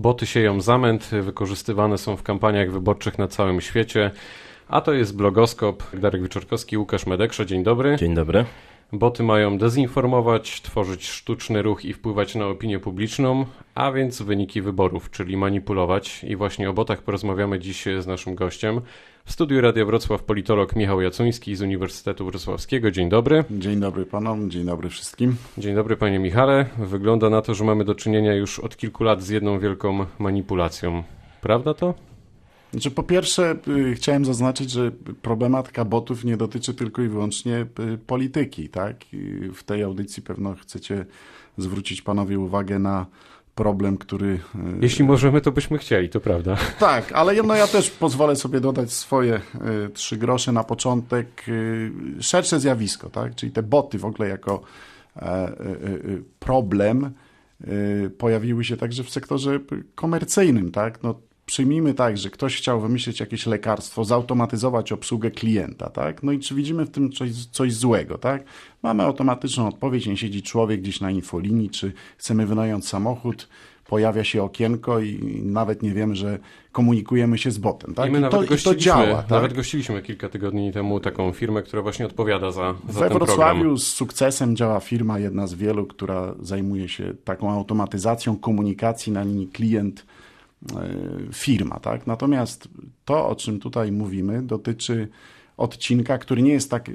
Boty sieją zamęt, wykorzystywane są w kampaniach wyborczych na całym świecie. A to jest blogoskop. Darek Wieczorkowski, Łukasz Medekrze. Dzień dobry. Dzień dobry. Boty mają dezinformować, tworzyć sztuczny ruch i wpływać na opinię publiczną, a więc wyniki wyborów, czyli manipulować. I właśnie o botach porozmawiamy dziś z naszym gościem. W studiu Radia Wrocław politolog Michał Jacuński z Uniwersytetu Wrocławskiego. Dzień dobry. Dzień dobry panom, dzień dobry wszystkim. Dzień dobry panie Michale. Wygląda na to, że mamy do czynienia już od kilku lat z jedną wielką manipulacją. Prawda to? Znaczy, po pierwsze, y, chciałem zaznaczyć, że problematyka botów nie dotyczy tylko i wyłącznie y, polityki. Tak? W tej audycji pewno chcecie zwrócić panowie uwagę na problem, który. Y, Jeśli możemy, to byśmy chcieli, to prawda. Tak, ale no ja też pozwolę sobie dodać swoje trzy grosze na początek. Szersze zjawisko, tak? czyli te boty w ogóle jako e, e, e, problem pojawiły się także w sektorze komercyjnym. Tak? No, przyjmijmy tak, że ktoś chciał wymyślić jakieś lekarstwo, zautomatyzować obsługę klienta, tak? No i czy widzimy w tym coś, coś złego, tak? Mamy automatyczną odpowiedź, nie siedzi człowiek gdzieś na infolinii, czy chcemy wynająć samochód, pojawia się okienko i nawet nie wiemy, że komunikujemy się z botem. Tak? I my I nawet to, gościliśmy, to działa. Tak? Nawet gościliśmy kilka tygodni temu taką firmę, która właśnie odpowiada za, za We ten Wrocławiu program. z sukcesem działa firma, jedna z wielu, która zajmuje się taką automatyzacją komunikacji na linii klient firma. Tak? Natomiast to, o czym tutaj mówimy, dotyczy odcinka, który nie jest tak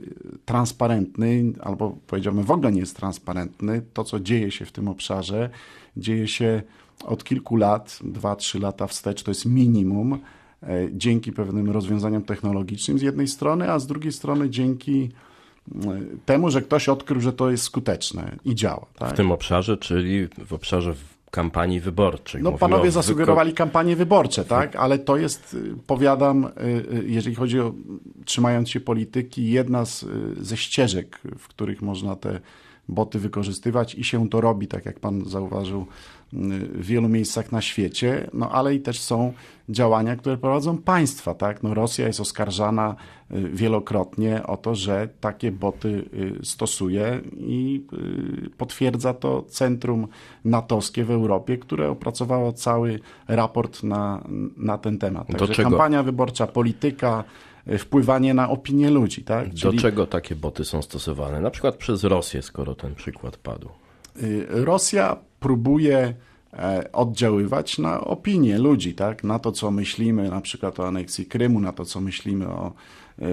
transparentny, albo powiedziałbym w ogóle nie jest transparentny. To, co dzieje się w tym obszarze, dzieje się od kilku lat, dwa, trzy lata wstecz, to jest minimum, e, dzięki pewnym rozwiązaniom technologicznym z jednej strony, a z drugiej strony dzięki e, temu, że ktoś odkrył, że to jest skuteczne i działa. Tak? W tym obszarze, czyli w obszarze kampanii wyborczych. No Mówimy panowie zasugerowali kampanie wyborcze, tak? Ale to jest, y, powiadam, y, y, jeżeli chodzi o trzymając się polityki, jedna z, ze ścieżek, w których można te boty wykorzystywać i się to robi, tak jak pan zauważył, w wielu miejscach na świecie, no ale i też są działania, które prowadzą państwa, tak? No Rosja jest oskarżana y, wielokrotnie o to, że takie boty y, stosuje i y, potwierdza to centrum natowskie w Europie, które opracowało cały raport na, na ten temat. Także kampania wyborcza, polityka, wpływanie na opinię ludzi. Tak? Czyli... Do czego takie boty są stosowane? Na przykład przez Rosję, skoro ten przykład padł. Rosja próbuje e, oddziaływać na opinię ludzi, tak? na to, co myślimy na przykład o aneksji Krymu, na to, co myślimy o e,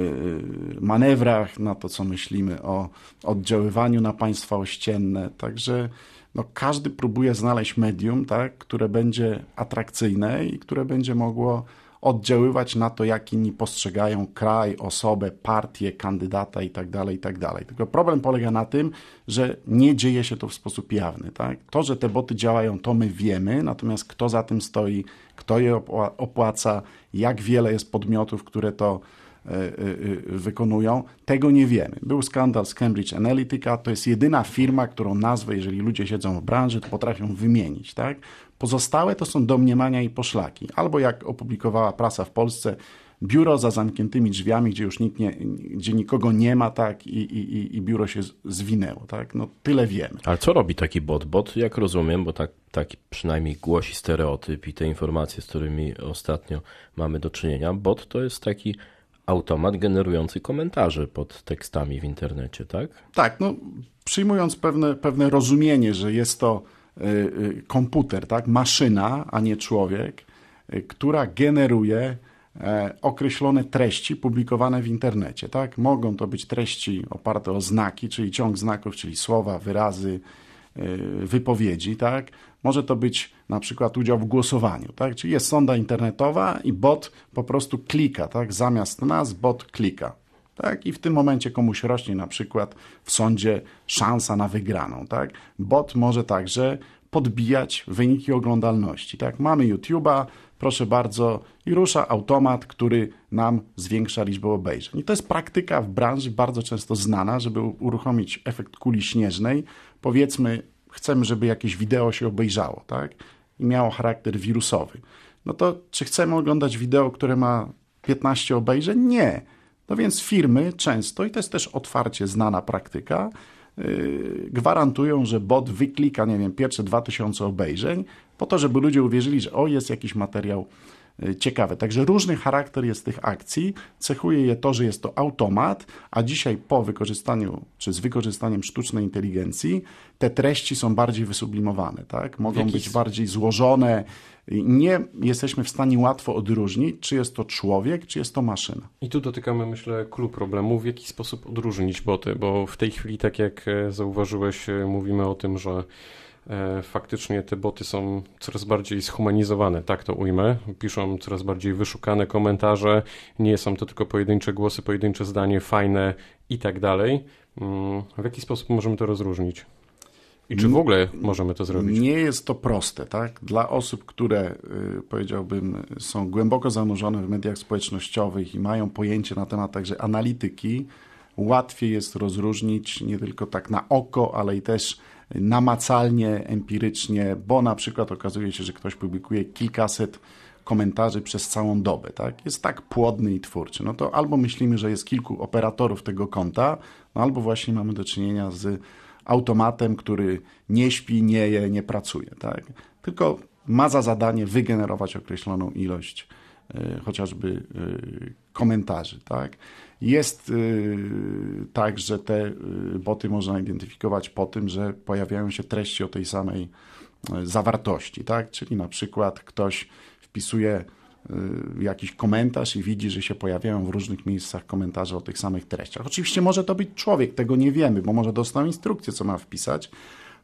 manewrach, na to, co myślimy o oddziaływaniu na państwa ościenne. Także no, każdy próbuje znaleźć medium, tak, które będzie atrakcyjne i które będzie mogło oddziaływać na to, jak inni postrzegają kraj, osobę, partię, kandydata itd., tak itd. Tak Tylko problem polega na tym, że nie dzieje się to w sposób jawny. Tak? To, że te boty działają, to my wiemy, natomiast kto za tym stoi, kto je opłaca, jak wiele jest podmiotów, które to wykonują, tego nie wiemy. Był skandal z Cambridge Analytica, to jest jedyna firma, którą nazwę, jeżeli ludzie siedzą w branży, to potrafią wymienić. Tak? Pozostałe to są domniemania i poszlaki. Albo jak opublikowała prasa w Polsce, biuro za zamkniętymi drzwiami, gdzie już nikt nie, gdzie nikogo nie ma, tak, i, i, i biuro się zwinęło, tak, no tyle wiemy. Ale co robi taki bot? Bot, jak rozumiem, bo tak, tak przynajmniej głosi stereotyp i te informacje, z którymi ostatnio mamy do czynienia, bot to jest taki automat generujący komentarze pod tekstami w internecie, tak? Tak, no przyjmując pewne, pewne rozumienie, że jest to Y, y, komputer, tak? maszyna, a nie człowiek, y, która generuje e, określone treści publikowane w internecie. Tak? Mogą to być treści oparte o znaki, czyli ciąg znaków, czyli słowa, wyrazy, wypowiedzi. Tak? Może to być na przykład udział w głosowaniu. Tak? Czyli jest sonda internetowa i bot po prostu klika. Tak? Zamiast nas bot klika. Tak? I w tym momencie komuś rośnie na przykład w sądzie szansa na wygraną. Tak? Bot może także podbijać wyniki oglądalności. Tak? Mamy YouTube'a, proszę bardzo, i rusza automat, który nam zwiększa liczbę obejrzeń. I to jest praktyka w branży bardzo często znana, żeby uruchomić efekt kuli śnieżnej. Powiedzmy, chcemy, żeby jakieś wideo się obejrzało, tak? I miało charakter wirusowy. No to czy chcemy oglądać wideo, które ma 15 obejrzeń? Nie no więc firmy często, i to jest też otwarcie znana praktyka, yy, gwarantują, że bot wyklika, nie wiem, pierwsze 2000 obejrzeń, po to, żeby ludzie uwierzyli, że o, jest jakiś materiał Y, ciekawe. Także różny charakter jest tych akcji. Cechuje je to, że jest to automat, a dzisiaj po wykorzystaniu, czy z wykorzystaniem sztucznej inteligencji, te treści są bardziej wysublimowane, tak? Mogą być bardziej złożone. Nie jesteśmy w stanie łatwo odróżnić, czy jest to człowiek, czy jest to maszyna. I tu dotykamy, myślę, klucz problemu, w jaki sposób odróżnić boty, bo w tej chwili, tak jak e, zauważyłeś, e, mówimy o tym, że faktycznie te boty są coraz bardziej zhumanizowane, tak to ujmę. Piszą coraz bardziej wyszukane komentarze, nie są to tylko pojedyncze głosy, pojedyncze zdanie, fajne i tak dalej. Mm, w jaki sposób możemy to rozróżnić? I czy w ogóle możemy to zrobić? Nie jest to proste, tak? Dla osób, które y, powiedziałbym są głęboko zanurzone w mediach społecznościowych i mają pojęcie na temat także analityki, łatwiej jest rozróżnić nie tylko tak na oko, ale i też namacalnie, empirycznie, bo na przykład okazuje się, że ktoś publikuje kilkaset komentarzy przez całą dobę, tak? Jest tak płodny i twórczy. No to albo myślimy, że jest kilku operatorów tego konta, no albo właśnie mamy do czynienia z automatem, który nie śpi, nie je, nie pracuje, tak? Tylko ma za zadanie wygenerować określoną ilość chociażby y, komentarzy, tak? Jest y, tak, że te boty można identyfikować po tym, że pojawiają się treści o tej samej zawartości, tak? Czyli na przykład ktoś wpisuje jakiś komentarz i widzi, że się pojawiają w różnych miejscach komentarze o tych samych treściach. Oczywiście może to być człowiek, tego nie wiemy, bo może dostał instrukcję, co ma wpisać,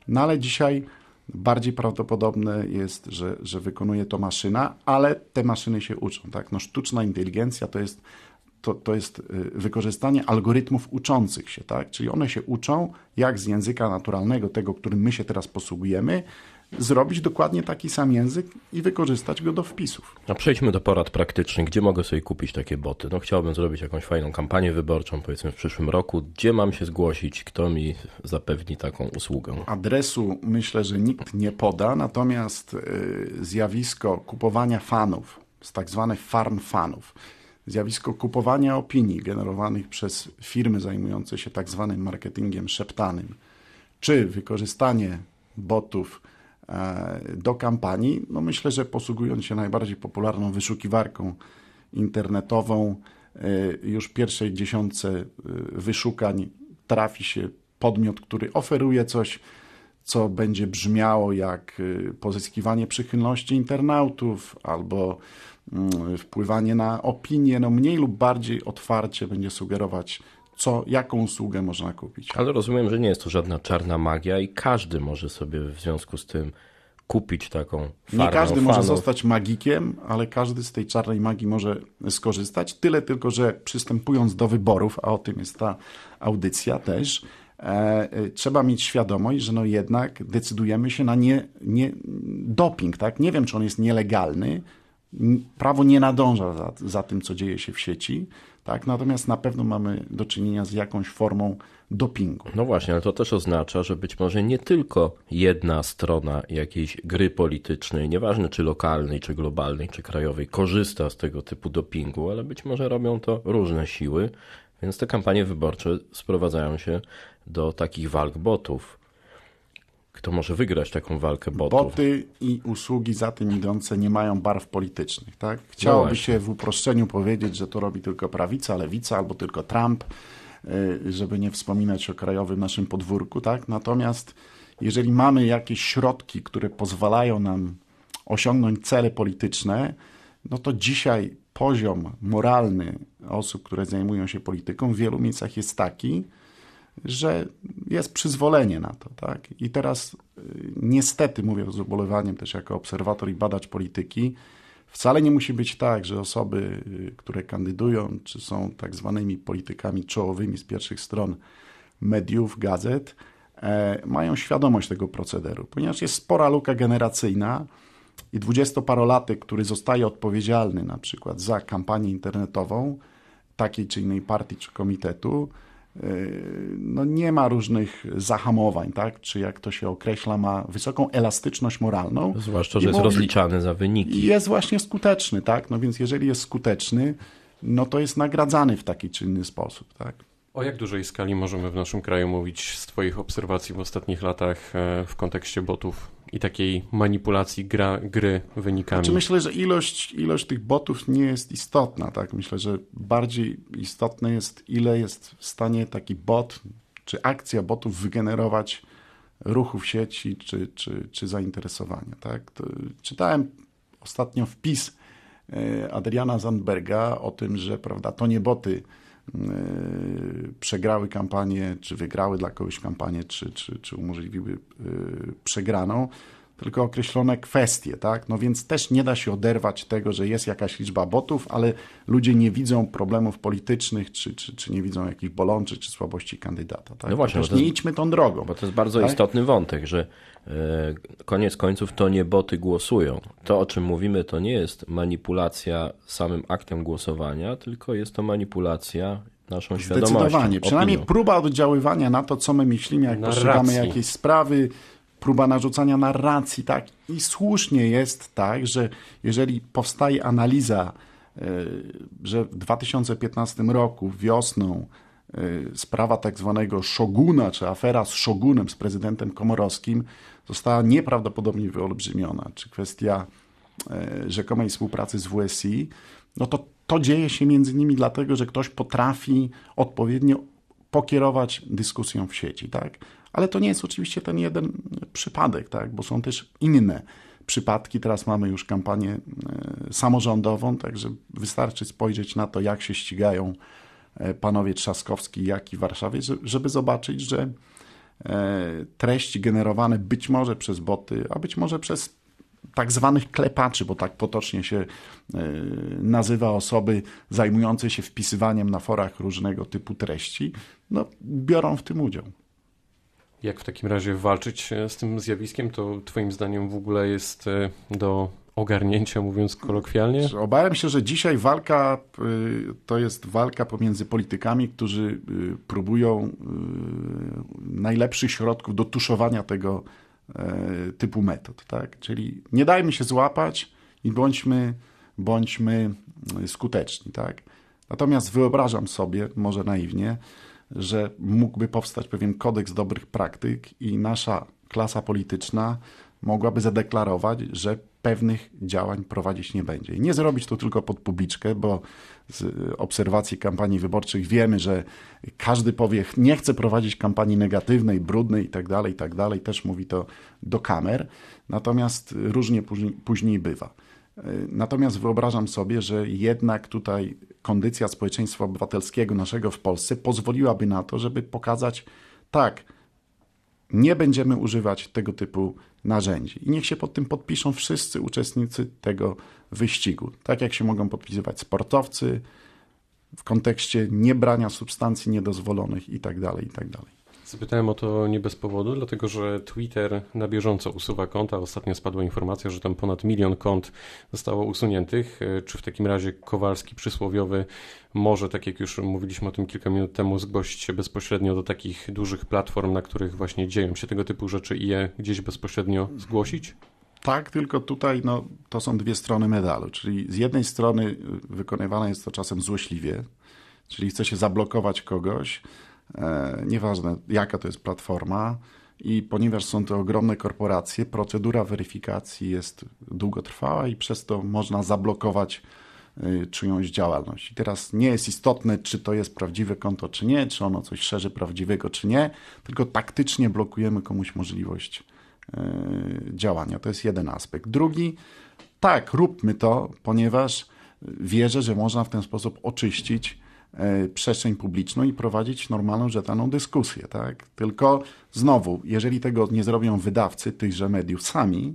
no ale dzisiaj bardziej prawdopodobne jest, że, że wykonuje to maszyna, ale te maszyny się uczą. Tak? No, sztuczna inteligencja to jest to, to jest y, wykorzystanie algorytmów uczących się, tak? Czyli one się uczą, jak z języka naturalnego, tego, którym my się teraz posługujemy, zrobić dokładnie taki sam język i wykorzystać go do wpisów. A przejdźmy do porad praktycznych. Gdzie mogę sobie kupić takie boty? No chciałbym zrobić jakąś fajną kampanię wyborczą, powiedzmy w przyszłym roku. Gdzie mam się zgłosić? Kto mi zapewni taką usługę? Adresu myślę, że nikt nie poda, natomiast y, zjawisko kupowania fanów, z tak zwanych farm fanów, zjawisko kupowania opinii generowanych przez firmy zajmujące się tak zwanym marketingiem szeptanym, czy wykorzystanie botów do kampanii, no myślę, że posługując się najbardziej popularną wyszukiwarką internetową, e, już w pierwszej dziesiątce e, wyszukań trafi się podmiot, który oferuje coś, co będzie brzmiało jak pozyskiwanie przychylności internautów albo Mm, wpływanie na opinię, no mniej lub bardziej otwarcie będzie sugerować, co, jaką usługę można kupić. Ale rozumiem, że nie jest to żadna czarna magia i każdy może sobie w związku z tym kupić taką farmę Nie każdy fanów. może zostać magikiem, ale każdy z tej czarnej magii może skorzystać. Tyle tylko, że przystępując do wyborów, a o tym jest ta audycja też, e, e trzeba mieć świadomość, że no jednak decydujemy się na nie, nie doping. Tak? Nie wiem, czy on jest nielegalny, prawo nie nadąża za, za tym, co dzieje się w sieci, tak? natomiast na pewno mamy do czynienia z jakąś formą dopingu. No właśnie, ale to też oznacza, że być może nie tylko jedna strona jakiejś gry politycznej, nieważne czy lokalnej, czy globalnej, czy krajowej, korzysta z tego typu dopingu, ale być może robią to różne siły, więc te kampanie wyborcze sprowadzają się do takich walk botów. Kto może wygrać taką walkę botów? Boty i usługi za tym idące nie mają barw politycznych. Tak? Chciałoby no się w uproszczeniu powiedzieć, że to robi tylko prawica, lewica albo tylko Trump, y, żeby nie wspominać o krajowym naszym podwórku. Tak? Natomiast jeżeli mamy jakieś środki, które pozwalają nam osiągnąć cele polityczne, no to dzisiaj poziom moralny osób, które zajmują się polityką w wielu miejscach jest taki, że jest przyzwolenie na to. Tak? I teraz y, niestety, mówię z ubolewaniem też jako obserwator i badacz polityki, wcale nie musi być tak, że osoby, y, które kandydują, czy są tak zwanymi politykami czołowymi z pierwszych stron mediów, gazet, e, mają świadomość tego procederu, ponieważ jest spora luka generacyjna i dwudziestoparolatek, który zostaje odpowiedzialny na przykład za kampanię internetową takiej czy innej partii czy komitetu, no nie ma różnych zahamowań, tak? czy jak to się określa, ma wysoką elastyczność moralną. Zwłaszcza, że jest rozliczany za wyniki. Jest właśnie skuteczny, tak? No więc jeżeli jest skuteczny, no to jest nagradzany w taki czy inny sposób, tak? O jak dużej skali możemy w naszym kraju mówić z Twoich obserwacji w ostatnich latach e, w kontekście botów i takiej manipulacji gra, gry wynikami? Znaczy myślę, że ilość, ilość tych botów nie jest istotna. Tak? Myślę, że bardziej istotne jest, ile jest w stanie taki bot czy akcja botów wygenerować ruchu w sieci czy, czy, czy zainteresowania. Tak? Czytałem ostatnio wpis e, Adriana Zandberga o tym, że prawda, to nie boty przegrały kampanię, czy wygrały dla kogoś kampanię, czy, czy, czy umożliwiły e, przegraną, tylko określone kwestie, tak? No więc też nie da się oderwać tego, że jest jakaś liczba botów, ale ludzie nie widzą problemów politycznych, czy, czy, czy nie widzą jakichś bolączek, czy słabości kandydata. Tak? No właśnie, też nie idźmy tą drogą. Bo to jest bardzo tak? istotny wątek, że e, koniec końców to nie boty głosują. To, o czym mówimy, to nie jest manipulacja samym aktem głosowania, tylko jest to manipulacja naszą świadomością. Zdecydowanie. Przynajmniej próba oddziaływania na to, co my myślimy, jak Narracji. postrzegamy jakieś sprawy, próba narzucania narracji, tak? I słusznie jest tak, że jeżeli powstaje analiza, e, że w 2015 roku wiosną e, sprawa tak zwanego szoguna, czy afera z szogunem, z prezydentem Komorowskim, została nieprawdopodobnie wyolbrzymiona, czy kwestia e, rzekomej współpracy z WSI, no to to dzieje się między innymi dlatego, że ktoś potrafi odpowiednio pokierować dyskusją w sieci, tak? Ale to nie jest oczywiście ten jeden przypadek, tak? bo są też inne przypadki. Teraz mamy już kampanię e, samorządową, także wystarczy spojrzeć na to, jak się ścigają e, panowie Trzaskowski, jak i Warszawie, żeby zobaczyć, że e, treści generowane być może przez boty, a być może przez tak zwanych klepaczy, bo tak potocznie się nazywa osoby zajmujące się wpisywaniem na forach różnego typu treści, no, biorą w tym udział. Jak w takim razie walczyć e, z tym zjawiskiem? To Twoim zdaniem w ogóle jest e, do ogarnięcia, mówiąc kolokwialnie? Obawiam się, że dzisiaj walka e, to jest walka pomiędzy politykami, którzy próbują najlepszych środków do tuszowania tego typu metod. Tak? Czyli nie dajmy się złapać i bądźmy, bądźmy skuteczni. Tak? Natomiast wyobrażam sobie, może naiwnie, że mógłby powstać pewien kodeks dobrych praktyk i nasza klasa polityczna mogłaby zadeklarować, że pewnych działań prowadzić nie będzie. I nie zrobić to tylko pod publiczkę, bo z obserwacji kampanii wyborczych wiemy, że każdy powie, nie chce prowadzić kampanii negatywnej, brudnej i tak dalej, i tak. Też mówi to do kamer. Natomiast różnie później, później bywa. Natomiast wyobrażam sobie, że jednak tutaj kondycja społeczeństwa obywatelskiego naszego w Polsce pozwoliłaby na to, żeby pokazać, tak, nie będziemy używać tego typu narzędzi. I niech się pod tym podpiszą wszyscy uczestnicy tego wyścigu. Tak jak się mogą podpisywać sportowcy w kontekście niebrania substancji niedozwolonych itd. Tak itd. Zapytałem o to nie bez powodu, dlatego że Twitter na bieżąco usuwa konta. Ostatnio spadła informacja, że tam ponad milion kont zostało usuniętych. E, czy w takim razie Kowalski przysłowiowy może, tak jak już mówiliśmy o tym kilka minut temu, zgłosić się bezpośrednio do takich dużych platform, na których właśnie dzieją się tego typu rzeczy i je gdzieś bezpośrednio zgłosić? Tak, tylko tutaj no, to są dwie strony medalu. Czyli z jednej strony wykonywane jest to czasem złośliwie, czyli chce się zablokować kogoś, nieważne jaka to jest platforma. I ponieważ są to ogromne korporacje, procedura weryfikacji jest długotrwała i przez to można zablokować e, czyjąś działalność. I teraz nie jest istotne, czy to jest prawdziwe konto, czy nie, czy ono coś szerzy prawdziwego, czy nie, tylko taktycznie blokujemy komuś możliwość e, działania. To jest jeden aspekt. Drugi, tak, róbmy to, ponieważ wierzę, że można w ten sposób oczyścić E, przestrzeń publiczną i prowadzić normalną, rzetelną dyskusję. Tak? Tylko znowu, jeżeli tego nie zrobią wydawcy tychże mediów sami,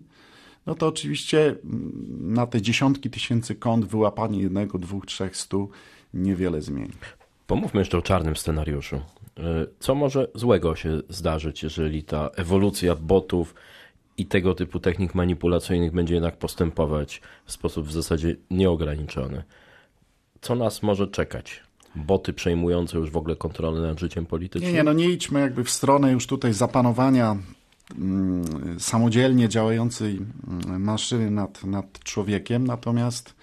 no to oczywiście mm, na te dziesiątki tysięcy kont wyłapanie jednego, dwóch, trzech, stu niewiele zmieni. Pomówmy jeszcze o czarnym scenariuszu. E, co może złego się zdarzyć, jeżeli ta ewolucja botów i tego typu technik manipulacyjnych będzie jednak postępować w sposób w zasadzie nieograniczony? Co nas może czekać? Boty przejmujące już w ogóle kontrolę nad życiem politycznym? Nie, nie, no nie idźmy jakby w stronę już tutaj zapanowania mm, samodzielnie działającej mm, maszyny nad, nad człowiekiem, natomiast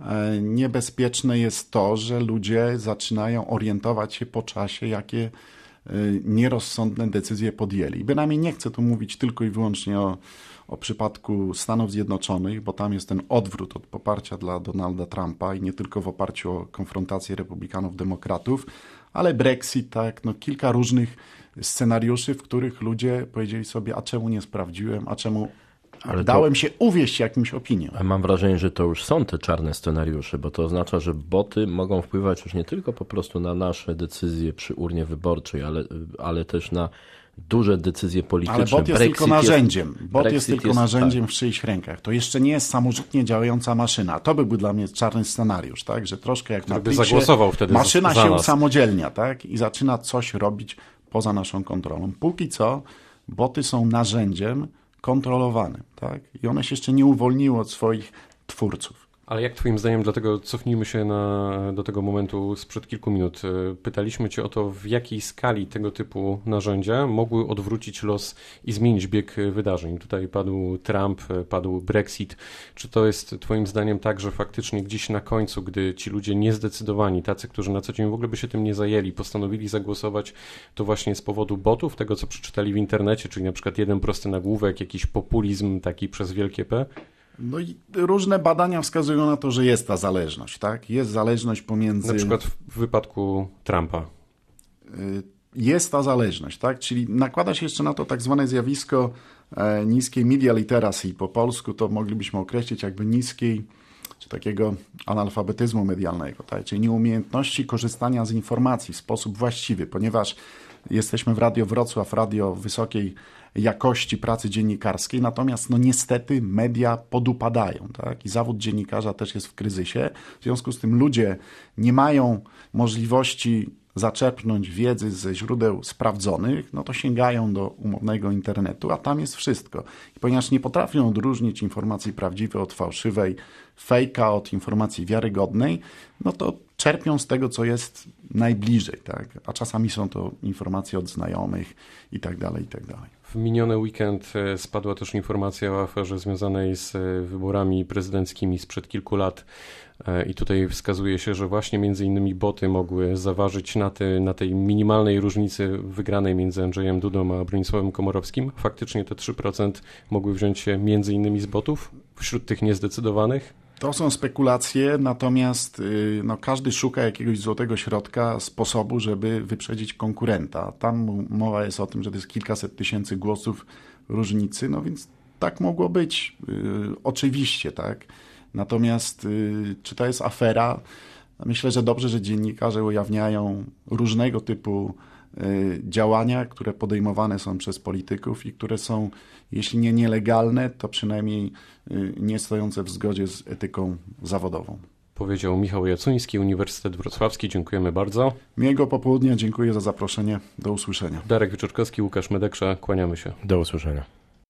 e, niebezpieczne jest to, że ludzie zaczynają orientować się po czasie, jakie nierozsądne decyzje podjęli. Bynajmniej nie chcę tu mówić tylko i wyłącznie o, o przypadku Stanów Zjednoczonych, bo tam jest ten odwrót od poparcia dla Donalda Trumpa i nie tylko w oparciu o konfrontację republikanów-demokratów, ale Brexit, tak, no kilka różnych scenariuszy, w których ludzie powiedzieli sobie, a czemu nie sprawdziłem, a czemu ale dałem to... się uwieść jakimś opiniom. Mam wrażenie, że to już są te czarne scenariusze, bo to oznacza, że boty mogą wpływać już nie tylko po prostu na nasze decyzje przy urnie wyborczej, ale, ale też na duże decyzje polityczne. Ale bot jest Brexit tylko narzędziem. Jest, bot jest tylko jest, narzędziem tak. w czyichś rękach. To jeszcze nie jest samorzutnie działająca maszyna. To by był dla mnie czarny scenariusz, tak? Że troszkę jak na zagłosował wtedy maszyna za się usamodzielnia, tak? I zaczyna coś robić poza naszą kontrolą. Póki co boty są narzędziem kontrolowanym, tak? I one się jeszcze nie uwolniły od swoich twórców. Ale jak Twoim zdaniem, dlatego cofnijmy się na, do tego momentu sprzed kilku minut. E, pytaliśmy Cię o to, w jakiej skali tego typu narzędzia mogły odwrócić los i zmienić bieg wydarzeń. Tutaj padł Trump, e, padł Brexit. Czy to jest Twoim zdaniem tak, że faktycznie gdzieś na końcu, gdy ci ludzie niezdecydowani, tacy, którzy na co dzień w ogóle by się tym nie zajęli, postanowili zagłosować, to właśnie z powodu botów, tego co przeczytali w internecie, czyli na przykład jeden prosty nagłówek, jakiś populizm taki przez wielkie P? No i różne badania wskazują na to, że jest ta zależność, tak? Jest zależność pomiędzy... Na przykład w wypadku Trumpa. Y, jest ta zależność, tak? Czyli nakłada się jeszcze na to tak zwane zjawisko e, niskiej media literacy. Po polsku to moglibyśmy określić jakby niskiej czy takiego analfabetyzmu medialnego, tak? czyli nieumiejętności korzystania z informacji w sposób właściwy, ponieważ jesteśmy w Radio Wrocław, radio wysokiej jakości pracy dziennikarskiej, natomiast no niestety media podupadają tak? i zawód dziennikarza też jest w kryzysie. W związku z tym ludzie nie mają możliwości zaczerpnąć wiedzy ze źródeł sprawdzonych, no to sięgają do umownego internetu, a tam jest wszystko. I ponieważ nie potrafią odróżnić informacji prawdziwej od fałszywej, fejka od informacji wiarygodnej, no to czerpią z tego, co jest najbliżej, tak? a czasami są to informacje od znajomych i tak dalej, i tak dalej. W miniony weekend e, spadła też informacja o aferze związanej z e, wyborami prezydenckimi sprzed kilku lat. E, I tutaj wskazuje się, że właśnie między innymi boty mogły zaważyć na, na tej minimalnej różnicy wygranej między Andrzejem Dudą a Bronisławem Komorowskim. Faktycznie te 3% mogły wziąć się między innymi z botów wśród tych niezdecydowanych. To są spekulacje, natomiast y, no, każdy szuka jakiegoś złotego środka, sposobu, żeby wyprzedzić konkurenta. Tam mowa jest o tym, że to jest kilkaset tysięcy głosów różnicy, no więc tak mogło być. Y, oczywiście, tak. Natomiast y, czy to jest afera? Myślę, że dobrze, że dziennikarze ujawniają różnego typu działania, które podejmowane są przez polityków i które są, jeśli nie nielegalne, to przynajmniej y, nie stojące w zgodzie z etyką zawodową. Powiedział Michał Jacuński, Uniwersytet Wrocławski. Dziękujemy bardzo. Miłego popołudnia, dziękuję za zaproszenie. Do usłyszenia. Darek Wyczorkowski, Łukasz Medeksza, kłaniamy się. Do usłyszenia.